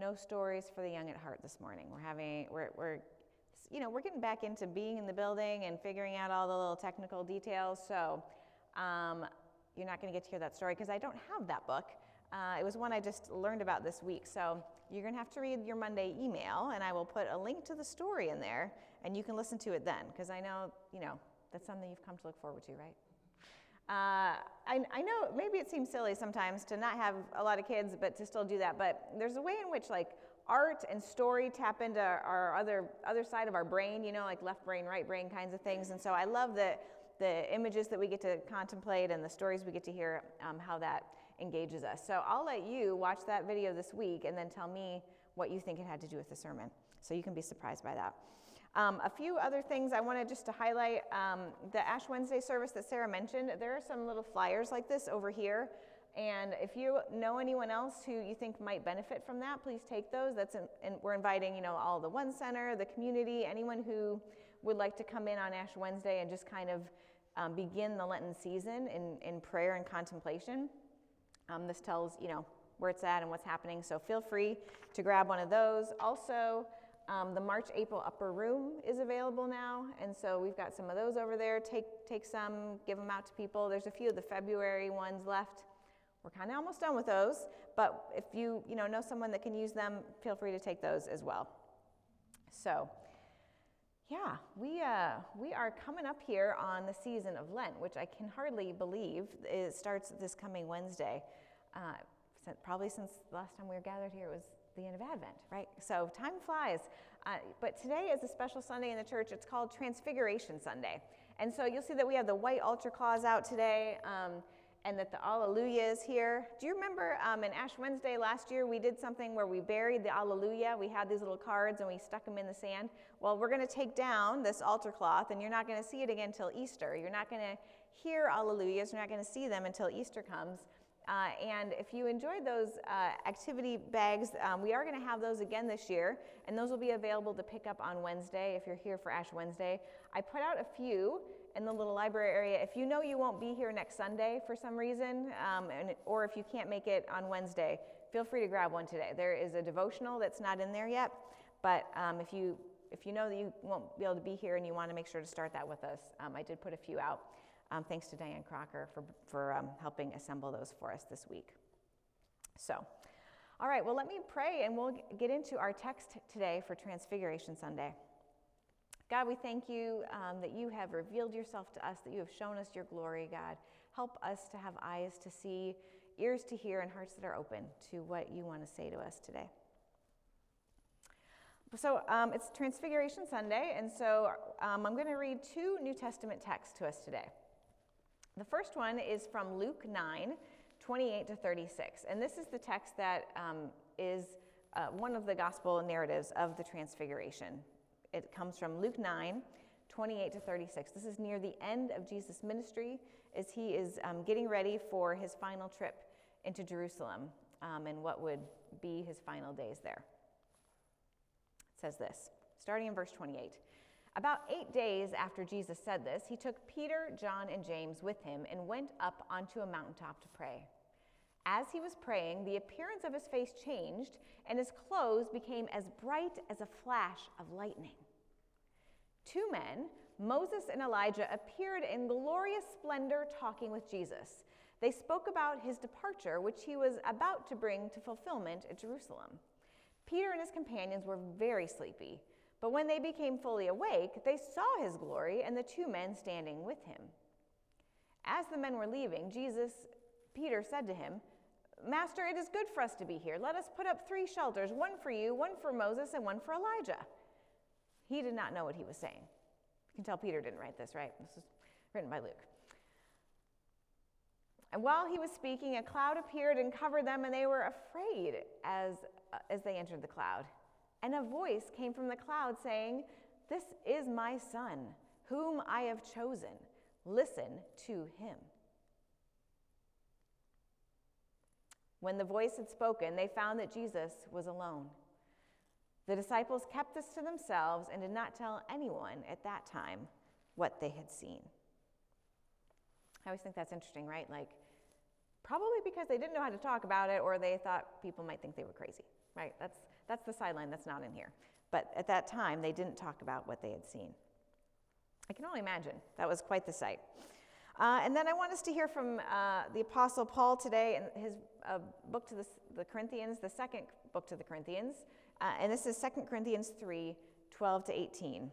no stories for the young at heart this morning. We're having, we're, we're, you know, we're getting back into being in the building and figuring out all the little technical details. So um, you're not going to get to hear that story because I don't have that book. Uh, it was one I just learned about this week. So you're going to have to read your Monday email, and I will put a link to the story in there, and you can listen to it then because I know, you know, that's something you've come to look forward to, right? Uh, I, I, know maybe it seems silly sometimes to not have a lot of kids, but to still do that. But there's a way in which like art and story tap into our other other side of our brain, you know, like left brain, right brain kinds of things. And so I love the the images that we get to contemplate and the stories we get to hear, um, how that engages us. So I'll let you watch that video this week and then tell me what you think it had to do with the sermon. So you can be surprised by that. Um, a few other things I wanted just to highlight um, the Ash Wednesday service that Sarah mentioned. There are some little flyers like this over here. And if you know anyone else who you think might benefit from that, please take those. That's in, we're inviting, you know, all the One Center, the community, anyone who would like to come in on Ash Wednesday and just kind of um, begin the Lenten season in, in prayer and contemplation. Um, this tells, you know, where it's at and what's happening. So feel free to grab one of those. Also, um, the March April upper room is available now, and so we've got some of those over there. Take take some, give them out to people. There's a few of the February ones left. We're kind of almost done with those, but if you you know know someone that can use them, feel free to take those as well. So. Yeah, we, uh, we are coming up here on the season of Lent, which I can hardly believe it starts this coming Wednesday. Uh, probably since the last time we were gathered here, it was the end of Advent, right? So time flies. Uh, but today is a special Sunday in the church. It's called Transfiguration Sunday. And so you'll see that we have the white altar cloths out today. Um, and that the Alleluia is here. Do you remember um, in Ash Wednesday last year, we did something where we buried the Alleluia? We had these little cards and we stuck them in the sand. Well, we're going to take down this altar cloth and you're not going to see it again until Easter. You're not going to hear Alleluias, you're not going to see them until Easter comes. Uh, and if you enjoyed those uh, activity bags, um, we are going to have those again this year, and those will be available to pick up on Wednesday if you're here for Ash Wednesday. I put out a few in the little library area. If you know you won't be here next Sunday for some reason, um, and, or if you can't make it on Wednesday, feel free to grab one today. There is a devotional that's not in there yet, but um, if you if you know that you won't be able to be here and you want to make sure to start that with us, um, I did put a few out. Um, thanks to Diane Crocker for, for um, helping assemble those for us this week. So, all right, well, let me pray and we'll get into our text today for Transfiguration Sunday. God, we thank you um, that you have revealed yourself to us, that you have shown us your glory, God. Help us to have eyes to see, ears to hear, and hearts that are open to what you want to say to us today. So um, it's Transfiguration Sunday, and so um, I'm going to read two New Testament texts to us today. The first one is from Luke 9, 28 to 36. And this is the text that um, is uh, one of the gospel narratives of the Transfiguration. It comes from Luke 9, 28 to 36. This is near the end of Jesus' ministry as he is um, getting ready for his final trip into Jerusalem um, and what would be his final days there. It says this, starting in verse 28. About eight days after Jesus said this, he took Peter, John, and James with him and went up onto a mountaintop to pray. As he was praying, the appearance of his face changed, and his clothes became as bright as a flash of lightning. Two men, Moses and Elijah, appeared in glorious splendor talking with Jesus. They spoke about his departure, which he was about to bring to fulfillment at Jerusalem. Peter and his companions were very sleepy. But when they became fully awake, they saw his glory and the two men standing with him. As the men were leaving, Jesus, Peter said to him, Master, it is good for us to be here. Let us put up three shelters one for you, one for Moses, and one for Elijah. He did not know what he was saying. You can tell Peter didn't write this, right? This is written by Luke. And while he was speaking, a cloud appeared and covered them, and they were afraid as, uh, as they entered the cloud. And a voice came from the cloud saying, This is my son, whom I have chosen. Listen to him. When the voice had spoken, they found that Jesus was alone. The disciples kept this to themselves and did not tell anyone at that time what they had seen. I always think that's interesting, right? Like, probably because they didn't know how to talk about it or they thought people might think they were crazy. right? That's, that's the sideline that's not in here. But at that time, they didn't talk about what they had seen. I can only imagine. That was quite the sight. Uh, and then I want us to hear from uh, the Apostle Paul today in his uh, book to the, the, Corinthians, the second book to the Corinthians. Uh, and this is 2 Corinthians 3 12 to 18,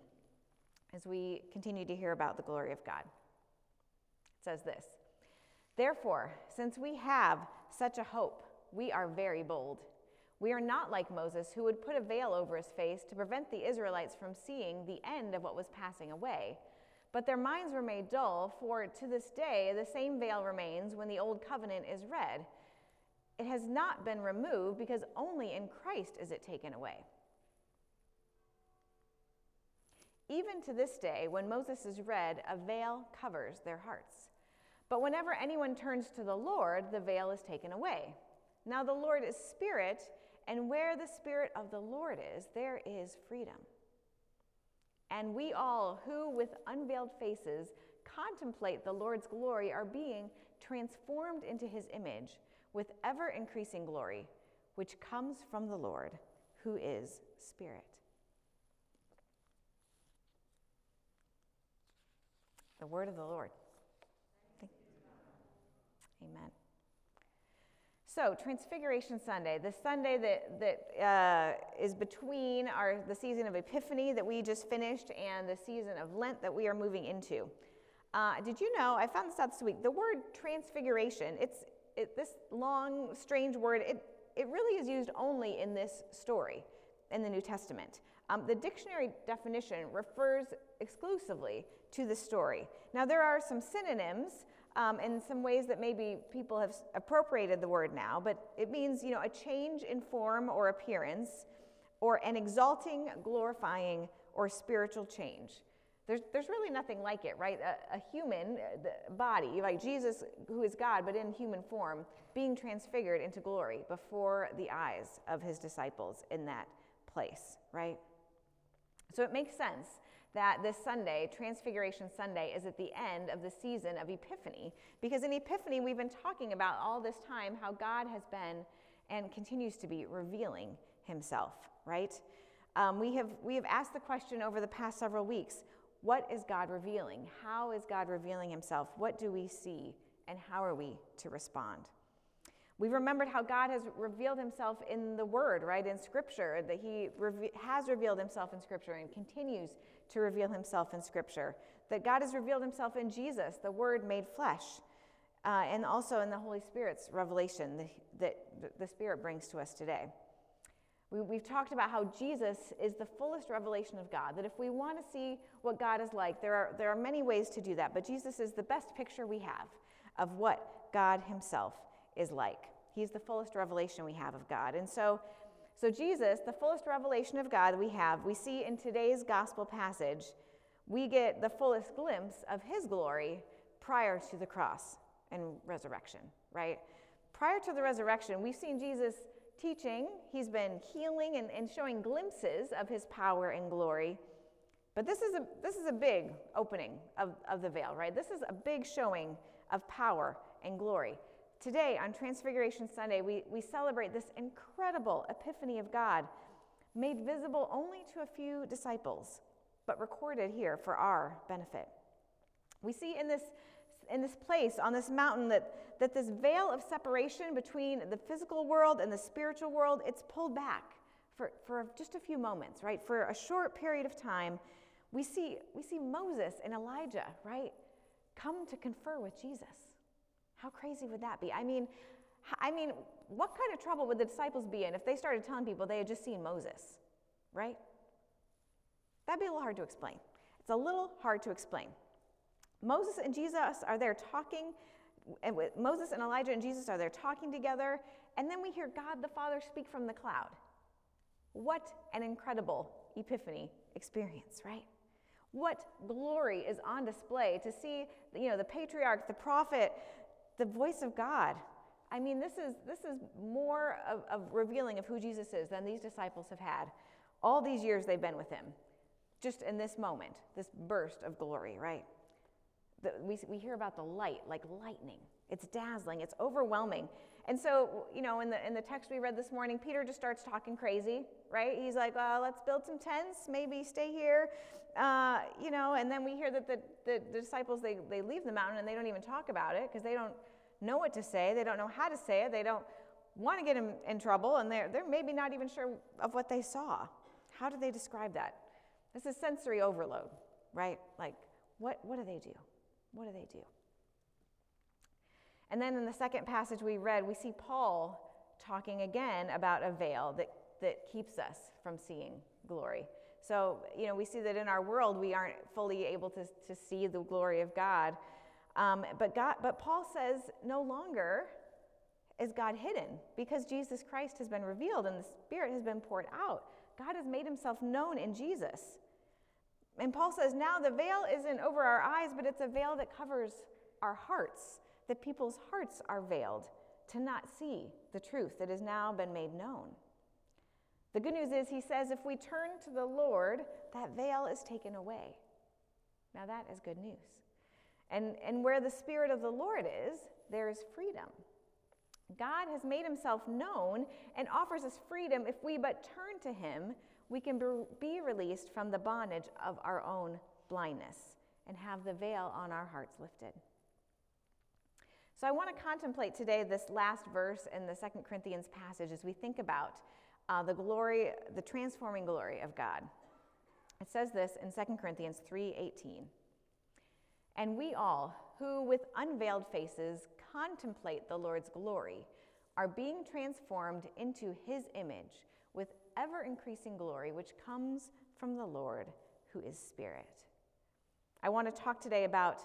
as we continue to hear about the glory of God. It says this Therefore, since we have such a hope, we are very bold. We are not like Moses, who would put a veil over his face to prevent the Israelites from seeing the end of what was passing away. But their minds were made dull, for to this day the same veil remains when the old covenant is read. It has not been removed because only in Christ is it taken away. Even to this day, when Moses is read, a veil covers their hearts. But whenever anyone turns to the Lord, the veil is taken away. Now the Lord is Spirit, and where the Spirit of the Lord is, there is freedom. And we all who, with unveiled faces, contemplate the Lord's glory are being transformed into his image with ever increasing glory, which comes from the Lord, who is Spirit. The word of the Lord. Amen. So, Transfiguration Sunday, the Sunday that, that uh, is between our, the season of Epiphany that we just finished and the season of Lent that we are moving into. Uh, did you know, I found this out this week, the word transfiguration, it's it, this long, strange word, it, it really is used only in this story in the New Testament. Um, the dictionary definition refers exclusively to the story. Now, there are some synonyms um, in some ways that maybe people have appropriated the word now, but it means, you know, a change in form or appearance, or an exalting, glorifying, or spiritual change. There's, there's really nothing like it, right? A, a human uh, body, like Jesus, who is God, but in human form, being transfigured into glory before the eyes of his disciples in that place, right? So it makes sense that this Sunday, Transfiguration Sunday, is at the end of the season of Epiphany. Because in Epiphany, we've been talking about all this time how God has been and continues to be revealing himself, right? Um, we, have, we have asked the question over the past several weeks what is God revealing? How is God revealing himself? What do we see? And how are we to respond? We remembered how God has revealed himself in the Word, right, in Scripture, that he has revealed himself in Scripture and continues to reveal himself in Scripture. That God has revealed himself in Jesus, the Word made flesh, uh, and also in the Holy Spirit's revelation that, that the Spirit brings to us today. We, have talked about how Jesus is the fullest revelation of God, that if we want to see what God is like, there are, there are many ways to do that, but Jesus is the best picture we have of what God Himself is like. He's the fullest revelation we have of God. And so, so Jesus, the fullest revelation of God we have, we see in today's gospel passage, we get the fullest glimpse of his glory prior to the cross and resurrection, right? Prior to the resurrection, we've seen Jesus teaching, he's been healing and, and showing glimpses of his power and glory. But this is a, this is a big opening of, of the veil, right? This is a big showing of power and glory. Today, on Transfiguration Sunday, we, we celebrate this incredible epiphany of God made visible only to a few disciples, but recorded here for our benefit. We see in this, in this place, on this mountain, that, that this veil of separation between the physical world and the spiritual world, it's pulled back for, for just a few moments, right? For a short period of time, we see, we see Moses and Elijah, right, come to confer with Jesus. How crazy would that be? I mean, I mean, what kind of trouble would the disciples be in if they started telling people they had just seen Moses, right? That'd be a little hard to explain. It's a little hard to explain. Moses and Jesus are there talking, and Moses and Elijah and Jesus are there talking together, and then we hear God the Father speak from the cloud. What an incredible epiphany experience, right? What glory is on display to see, you know, the patriarch, the prophet, the voice of God. I mean, this is, this is more of, of revealing of who Jesus is than these disciples have had all these years they've been with him. Just in this moment, this burst of glory, right? The, we, we hear about the light like lightning. It's dazzling, it's overwhelming. And so, you know, in the, in the text we read this morning, Peter just starts talking crazy, right? He's like, well, let's build some tents, maybe stay here, uh, you know, and then we hear that the, the, the disciples, they, they leave the mountain and they don't even talk about it because they don't know what to say. They don't know how to say it. They don't want to get him in trouble, and they're, they're maybe not even sure of what they saw. How do they describe that? This is sensory overload, right? Like, what, what do they do? What do they do? And then in the second passage we read, we see Paul talking again about a veil that, that keeps us from seeing glory. So, you know, we see that in our world we aren't fully able to, to see the glory of God. Um, but, God. but Paul says no longer is God hidden because Jesus Christ has been revealed and the Spirit has been poured out. God has made himself known in Jesus. And Paul says now the veil isn't over our eyes, but it's a veil that covers our hearts, that people's hearts are veiled to not see the truth that has now been made known. The good news is, he says, if we turn to the Lord, that veil is taken away. Now, that is good news. And, and where the Spirit of the Lord is, there is freedom. God has made himself known and offers us freedom. If we but turn to him, we can be released from the bondage of our own blindness and have the veil on our hearts lifted. So I want to contemplate today this last verse in the Second Corinthians passage as we think about uh, the glory, the transforming glory of God. It says this in 2 Corinthians 3:18. And we all, who with unveiled faces contemplate the Lord's glory, are being transformed into his image with ever increasing glory, which comes from the Lord, who is Spirit. I want to talk today about,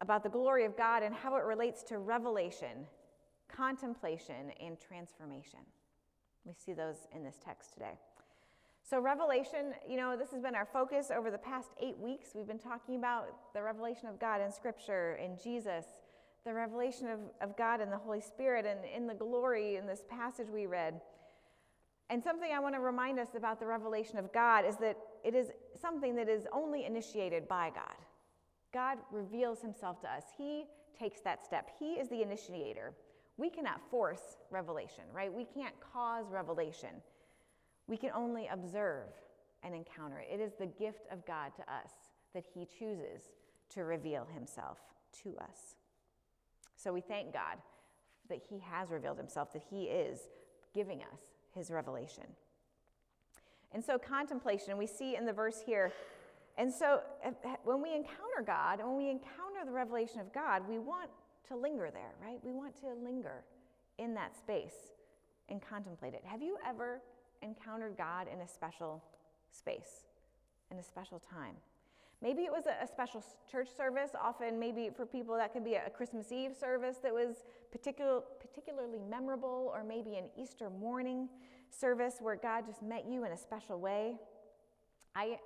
about the glory of God and how it relates to revelation, contemplation, and transformation. We see those in this text today. So, Revelation, you know, this has been our focus over the past eight weeks. We've been talking about the revelation of God in Scripture, in Jesus, the revelation of, of God in the Holy Spirit, and in the glory in this passage we read. And something I want to remind us about the revelation of God is that it is something that is only initiated by God. God reveals himself to us, He takes that step, He is the initiator. We cannot force revelation, right? We can't cause revelation. We can only observe and encounter it. Is the gift of God to us that He chooses to reveal Himself to us. So we thank God that He has revealed Himself, that He is giving us His revelation. And so, contemplation, we see in the verse here, and so eh, eh, when we encounter God, when we encounter the revelation of God, we want to linger there, right? We want to linger in that space and contemplate it. Have you ever encountered God in a special space, in a special time. Maybe it was a, special church service. Often, maybe for people, that could be a Christmas Eve service that was particular, particularly memorable, or maybe an Easter morning service where God just met you in a special way. I,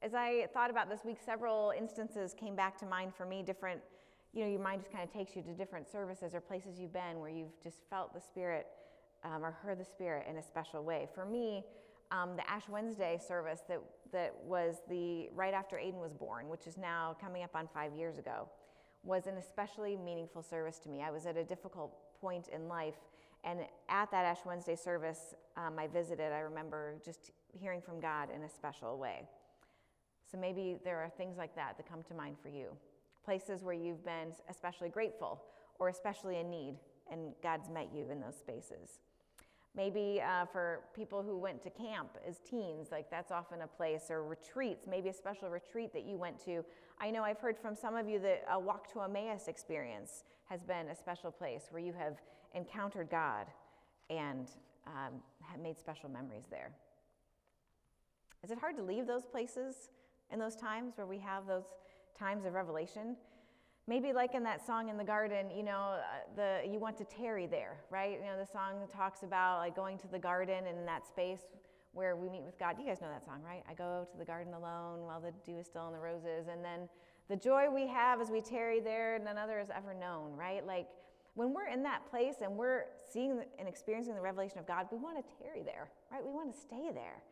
as I thought about this week, several instances came back to mind for me. Different, you know, your mind just kind of takes you to different services or places you've been where you've just felt the Spirit um, or heard the Spirit in a special way. For me, um, the Ash Wednesday service that, that was the right after Aiden was born, which is now coming up on five years ago, was an especially meaningful service to me. I was at a difficult point in life, and at that Ash Wednesday service um, I visited, I remember just hearing from God in a special way. So maybe there are things like that that come to mind for you. Places where you've been especially grateful or especially in need, and God's met you in those spaces. Maybe uh, for people who went to camp as teens, like that's often a place, or retreats, maybe a special retreat that you went to. I know I've heard from some of you that a walk to Emmaus experience has been a special place where you have encountered God and um, have made special memories there. Is it hard to leave those places in those times where we have those times of revelation? Maybe like in that song in the garden, you know, uh, the you want to tarry there, right? You know, the song talks about like going to the garden and in that space where we meet with God. You guys know that song, right? I go to the garden alone while the dew is still on the roses, and then the joy we have as we tarry there, none other has ever known, right? Like when we're in that place and we're seeing and experiencing the revelation of God, we want to tarry there, right? We want to stay there.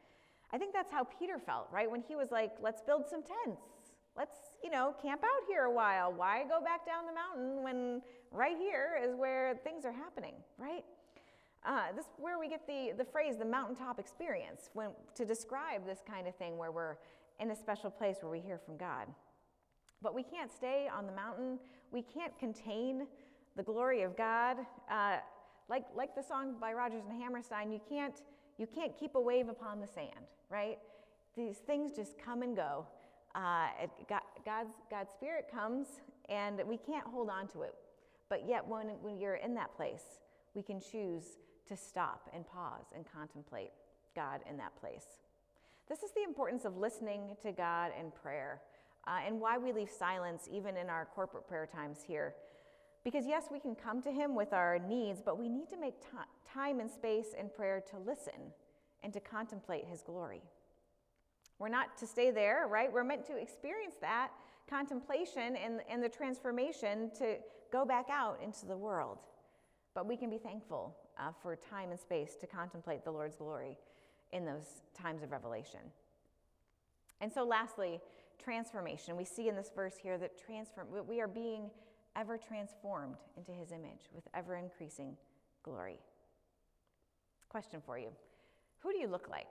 I think that's how Peter felt, right? When he was like, let's build some tents. Let's, you know, camp out here a while. Why go back down the mountain when right here is where things are happening, right? Uh, this is where we get the, the phrase the mountaintop experience when, to describe this kind of thing where we're in a special place where we hear from God. But we can't stay on the mountain. We can't contain the glory of God. Uh, like, like the song by Rodgers and Hammerstein, you can't, you can't keep a wave upon the sand, right? These things just come and go. Uh, it, God, God's, God's Spirit comes, and we can't hold on to it. But yet, when, when you're in that place, we can choose to stop and pause and contemplate God in that place. This is the importance of listening to God in prayer uh, and why we leave silence even in our corporate prayer times here. Because, yes, we can come to Him with our needs, but we need to make t- time and space in prayer to listen and to contemplate His glory. We're not to stay there, right? We're meant to experience that contemplation and, and the transformation to go back out into the world. But we can be thankful uh, for time and space to contemplate the Lord's glory in those times of revelation. And so, lastly, transformation. We see in this verse here that transform, we are being ever transformed into his image with ever increasing glory. Question for you Who do you look like?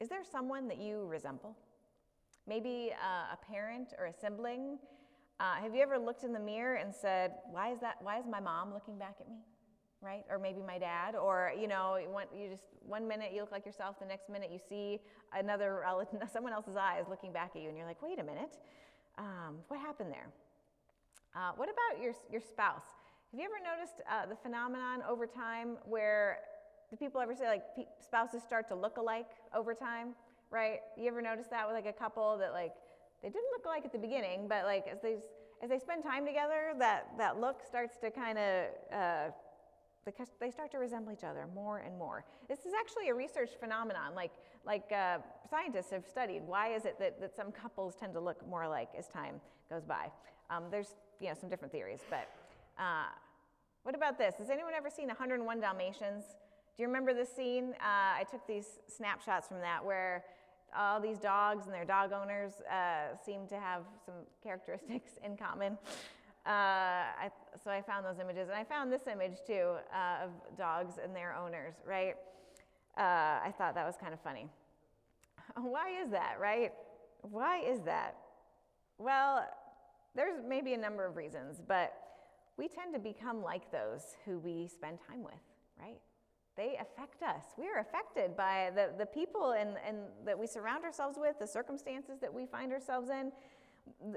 Is there someone that you resemble? Maybe uh, a parent or a sibling? Uh, have you ever looked in the mirror and said, why is that, why is my mom looking back at me? Right? Or maybe my dad, or you know, you just one minute you look like yourself, the next minute you see another relative, someone else's eyes looking back at you, and you're like, wait a minute, um, what happened there? Uh, what about your, your spouse? Have you ever noticed uh, the phenomenon over time where do people ever say like pe- spouses start to look alike over time? Right? You ever notice that with like a couple that like they didn't look alike at the beginning, but like as they as they spend time together, that that look starts to kind of uh, they start to resemble each other more and more. This is actually a research phenomenon. Like like uh, scientists have studied why is it that, that some couples tend to look more alike as time goes by. Um, there's you know some different theories, but uh, what about this? Has anyone ever seen 101 Dalmatians? Do you remember this scene? Uh, I took these snapshots from that where all these dogs and their dog owners uh, seem to have some characteristics in common. Uh, I, so I found those images, and I found this image too uh, of dogs and their owners, right? Uh, I thought that was kind of funny. Why is that, right? Why is that? Well, there's maybe a number of reasons, but we tend to become like those who we spend time with, right? They affect us. We are affected by the, the people and, and that we surround ourselves with, the circumstances that we find ourselves in.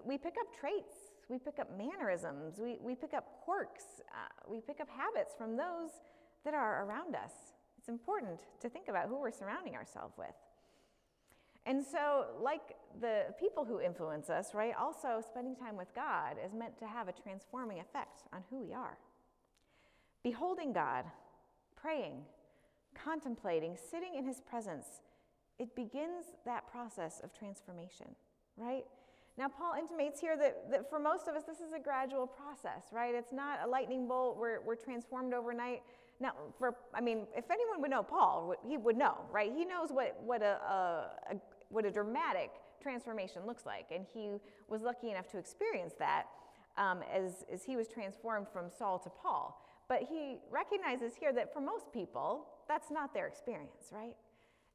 We pick up traits, we pick up mannerisms, we, we pick up quirks, uh, we pick up habits from those that are around us. It's important to think about who we're surrounding ourselves with. And so, like the people who influence us, right, also spending time with God is meant to have a transforming effect on who we are. Beholding God praying, contemplating, sitting in His presence, it begins that process of transformation, right? Now, Paul intimates here that, that for most of us, this is a gradual process, right? It's not a lightning bolt where we're transformed overnight. Now, for, I mean, if anyone would know Paul, he would know, right? He knows what, what, a, a, a what a dramatic transformation looks like. And he was lucky enough to experience that um, as, as he was transformed from Saul to Paul. But he recognizes here that for most people, that's not their experience, right?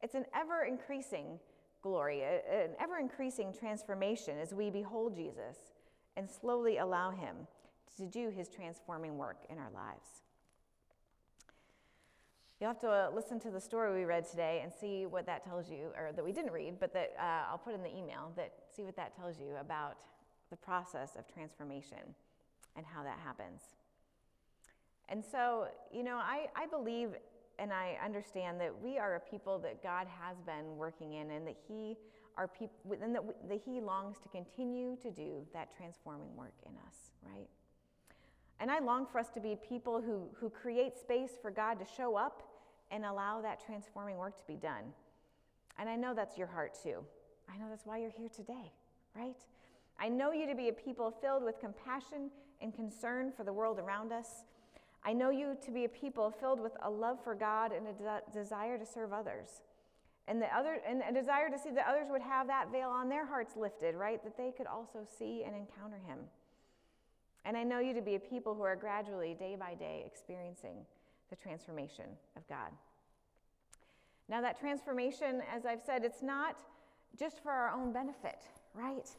It's an ever increasing glory, an ever increasing transformation as we behold Jesus and slowly allow him to do his transforming work in our lives. You'll have to uh, listen to the story we read today and see what that tells you, or that we didn't read, but that uh, I'll put in the email, that see what that tells you about the process of transformation and how that happens. And so, you know, I, I believe and I understand that we are a people that God has been working in and that He are people and that, that He longs to continue to do that transforming work in us, right? And I long for us to be people who, who create space for God to show up and allow that transforming work to be done. And I know that's your heart too. I know that's why you're here today, right? I know you to be a people filled with compassion and concern for the world around us I know you to be a people filled with a love for God and a de- desire to serve others. And the other and a desire to see that others would have that veil on their hearts lifted, right? That they could also see and encounter him. And I know you to be a people who are gradually, day by day, experiencing the transformation of God. Now, that transformation, as I've said, it's not just for our own benefit, right?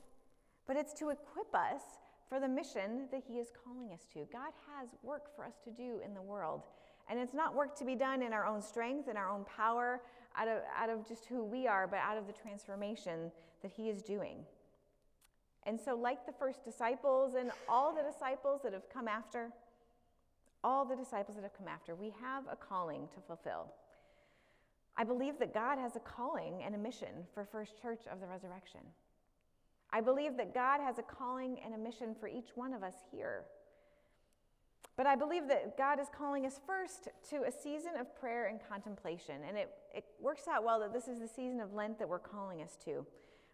But it's to equip us for the mission that He is calling us to. God has work for us to do in the world. And it's not work to be done in our own strength in our own power, out of, out of just who we are, but out of the transformation that He is doing. And so, like the first disciples and all the disciples that have come after, all the disciples that have come after, we have a calling to fulfill. I believe that God has a calling and a mission for First Church of the Resurrection. I believe that God has a calling and a mission for each one of us here. But I believe that God is calling us first to a season of prayer and contemplation. And it, it works out well that this is the season of Lent that we're calling us to,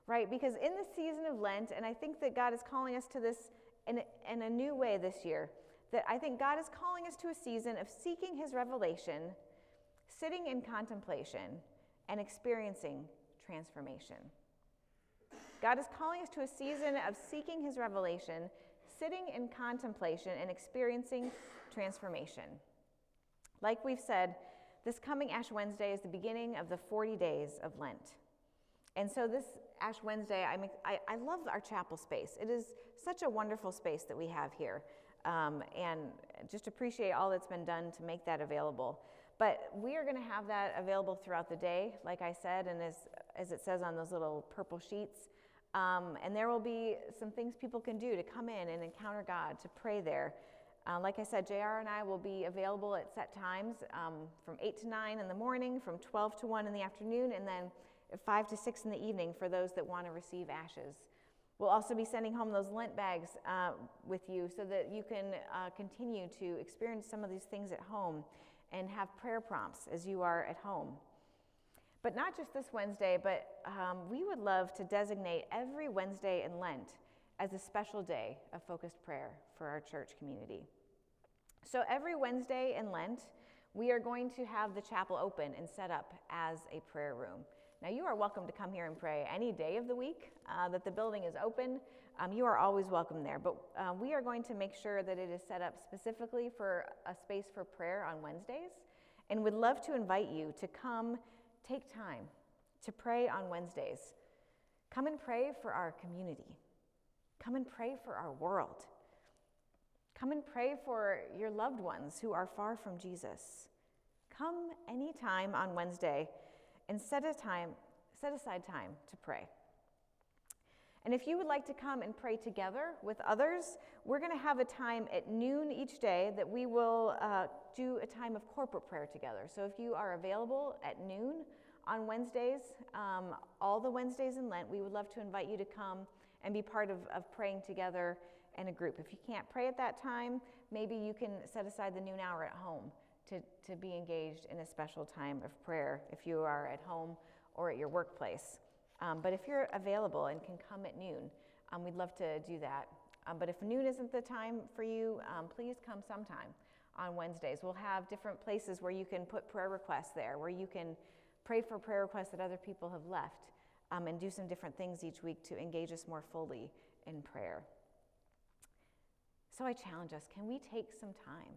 right? Because in the season of Lent, and I think that God is calling us to this in, in a new way this year, that I think God is calling us to a season of seeking His revelation, sitting in contemplation, and experiencing transformation. God is calling us to a season of seeking His revelation, sitting in contemplation and experiencing transformation. Like we've said, this coming Ash Wednesday is the beginning of the 40 days of Lent. And so, this Ash Wednesday, I'm, I, I love our chapel space. It is such a wonderful space that we have here. Um, and just appreciate all that's been done to make that available. But we are going to have that available throughout the day, like I said, and as, as it says on those little purple sheets. Um, and there will be some things people can do to come in and encounter God, to pray there. Uh, like I said, JR and I will be available at set times um, from 8 to 9 in the morning, from 12 to 1 in the afternoon, and then 5 to 6 in the evening for those that want to receive ashes. We'll also be sending home those Lent bags uh, with you so that you can uh, continue to experience some of these things at home and have prayer prompts as you are at home. But not just this Wednesday, but um, we would love to designate every Wednesday in Lent as a special day of focused prayer for our church community. So every Wednesday in Lent, we are going to have the chapel open and set up as a prayer room. Now, you are welcome to come here and pray any day of the week uh, that the building is open. Um, you are always welcome there. But uh, we are going to make sure that it is set up specifically for a space for prayer on Wednesdays and would love to invite you to come take time to pray on Wednesdays. Come and pray for our community. Come and pray for our world. Come and pray for your loved ones who are far from Jesus. Come anytime on Wednesday and set, a time, set aside time to pray. And if you would like to come and pray together with others, we're going to have a time at noon each day that we will uh, do a time of corporate prayer together. So if you are available at noon on Wednesdays, um, all the Wednesdays in Lent, we would love to invite you to come and be part of, of praying together in a group. If you can't pray at that time, maybe you can set aside the noon hour at home to, to be engaged in a special time of prayer if you are at home or at your workplace. Um, but if you're available and can come at noon, um, we'd love to do that. Um, but if noon isn't the time for you, um, please come sometime on Wednesdays. We'll have different places where you can put prayer requests there, where you can pray for prayer requests that other people have left, um, and do some different things each week to engage us more fully in prayer. So I challenge us can we take some time,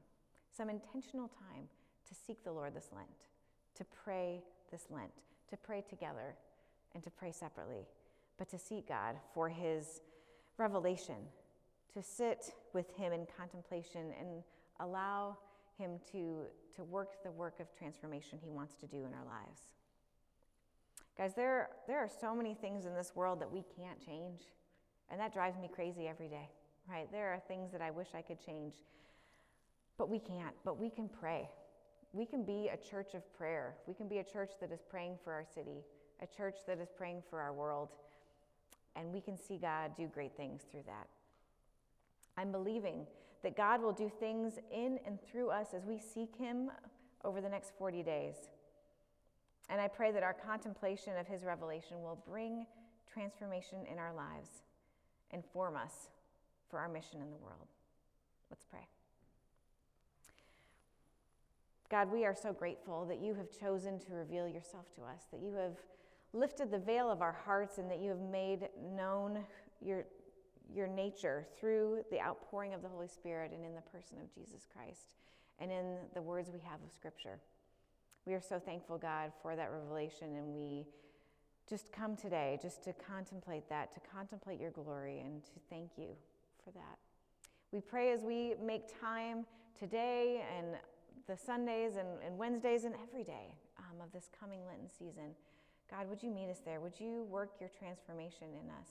some intentional time, to seek the Lord this Lent, to pray this Lent, to pray together, and to pray separately, but to seek God for His revelation, to sit with Him in contemplation and allow Him to, to work the work of transformation He wants to do in our lives. Guys, there, there are so many things in this world that we can't change, and that drives me crazy every day, right? There are things that I wish I could change, but we can't, but we can pray. We can be a church of prayer. We can be a church that is praying for our city, a church that is praying for our world, and we can see God do great things through that. I'm believing that God will do things in and through us as we seek Him over the next 40 days. And I pray that our contemplation of His revelation will bring transformation in our lives and form us for our mission in the world. Let's pray. God, we are so grateful that you have chosen to reveal yourself to us, that you have lifted the veil of our hearts, and that you have made known your, your nature through the outpouring of the Holy Spirit and in the person of Jesus Christ and in the words we have of Scripture. We are so thankful, God, for that revelation, and we just come today just to contemplate that, to contemplate your glory, and to thank you for that. We pray as we make time today and the Sundays and, and Wednesdays and every day um, of this coming Lenten season. God, would you meet us there? Would you work your transformation in us?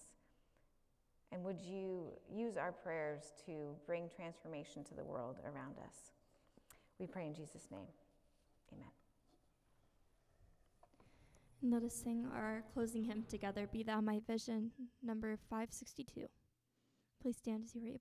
And would you use our prayers to bring transformation to the world around us? We pray in Jesus' name. Amen. Let us sing our closing hymn together, Be Thou My Vision, number 562. Please stand as you are able.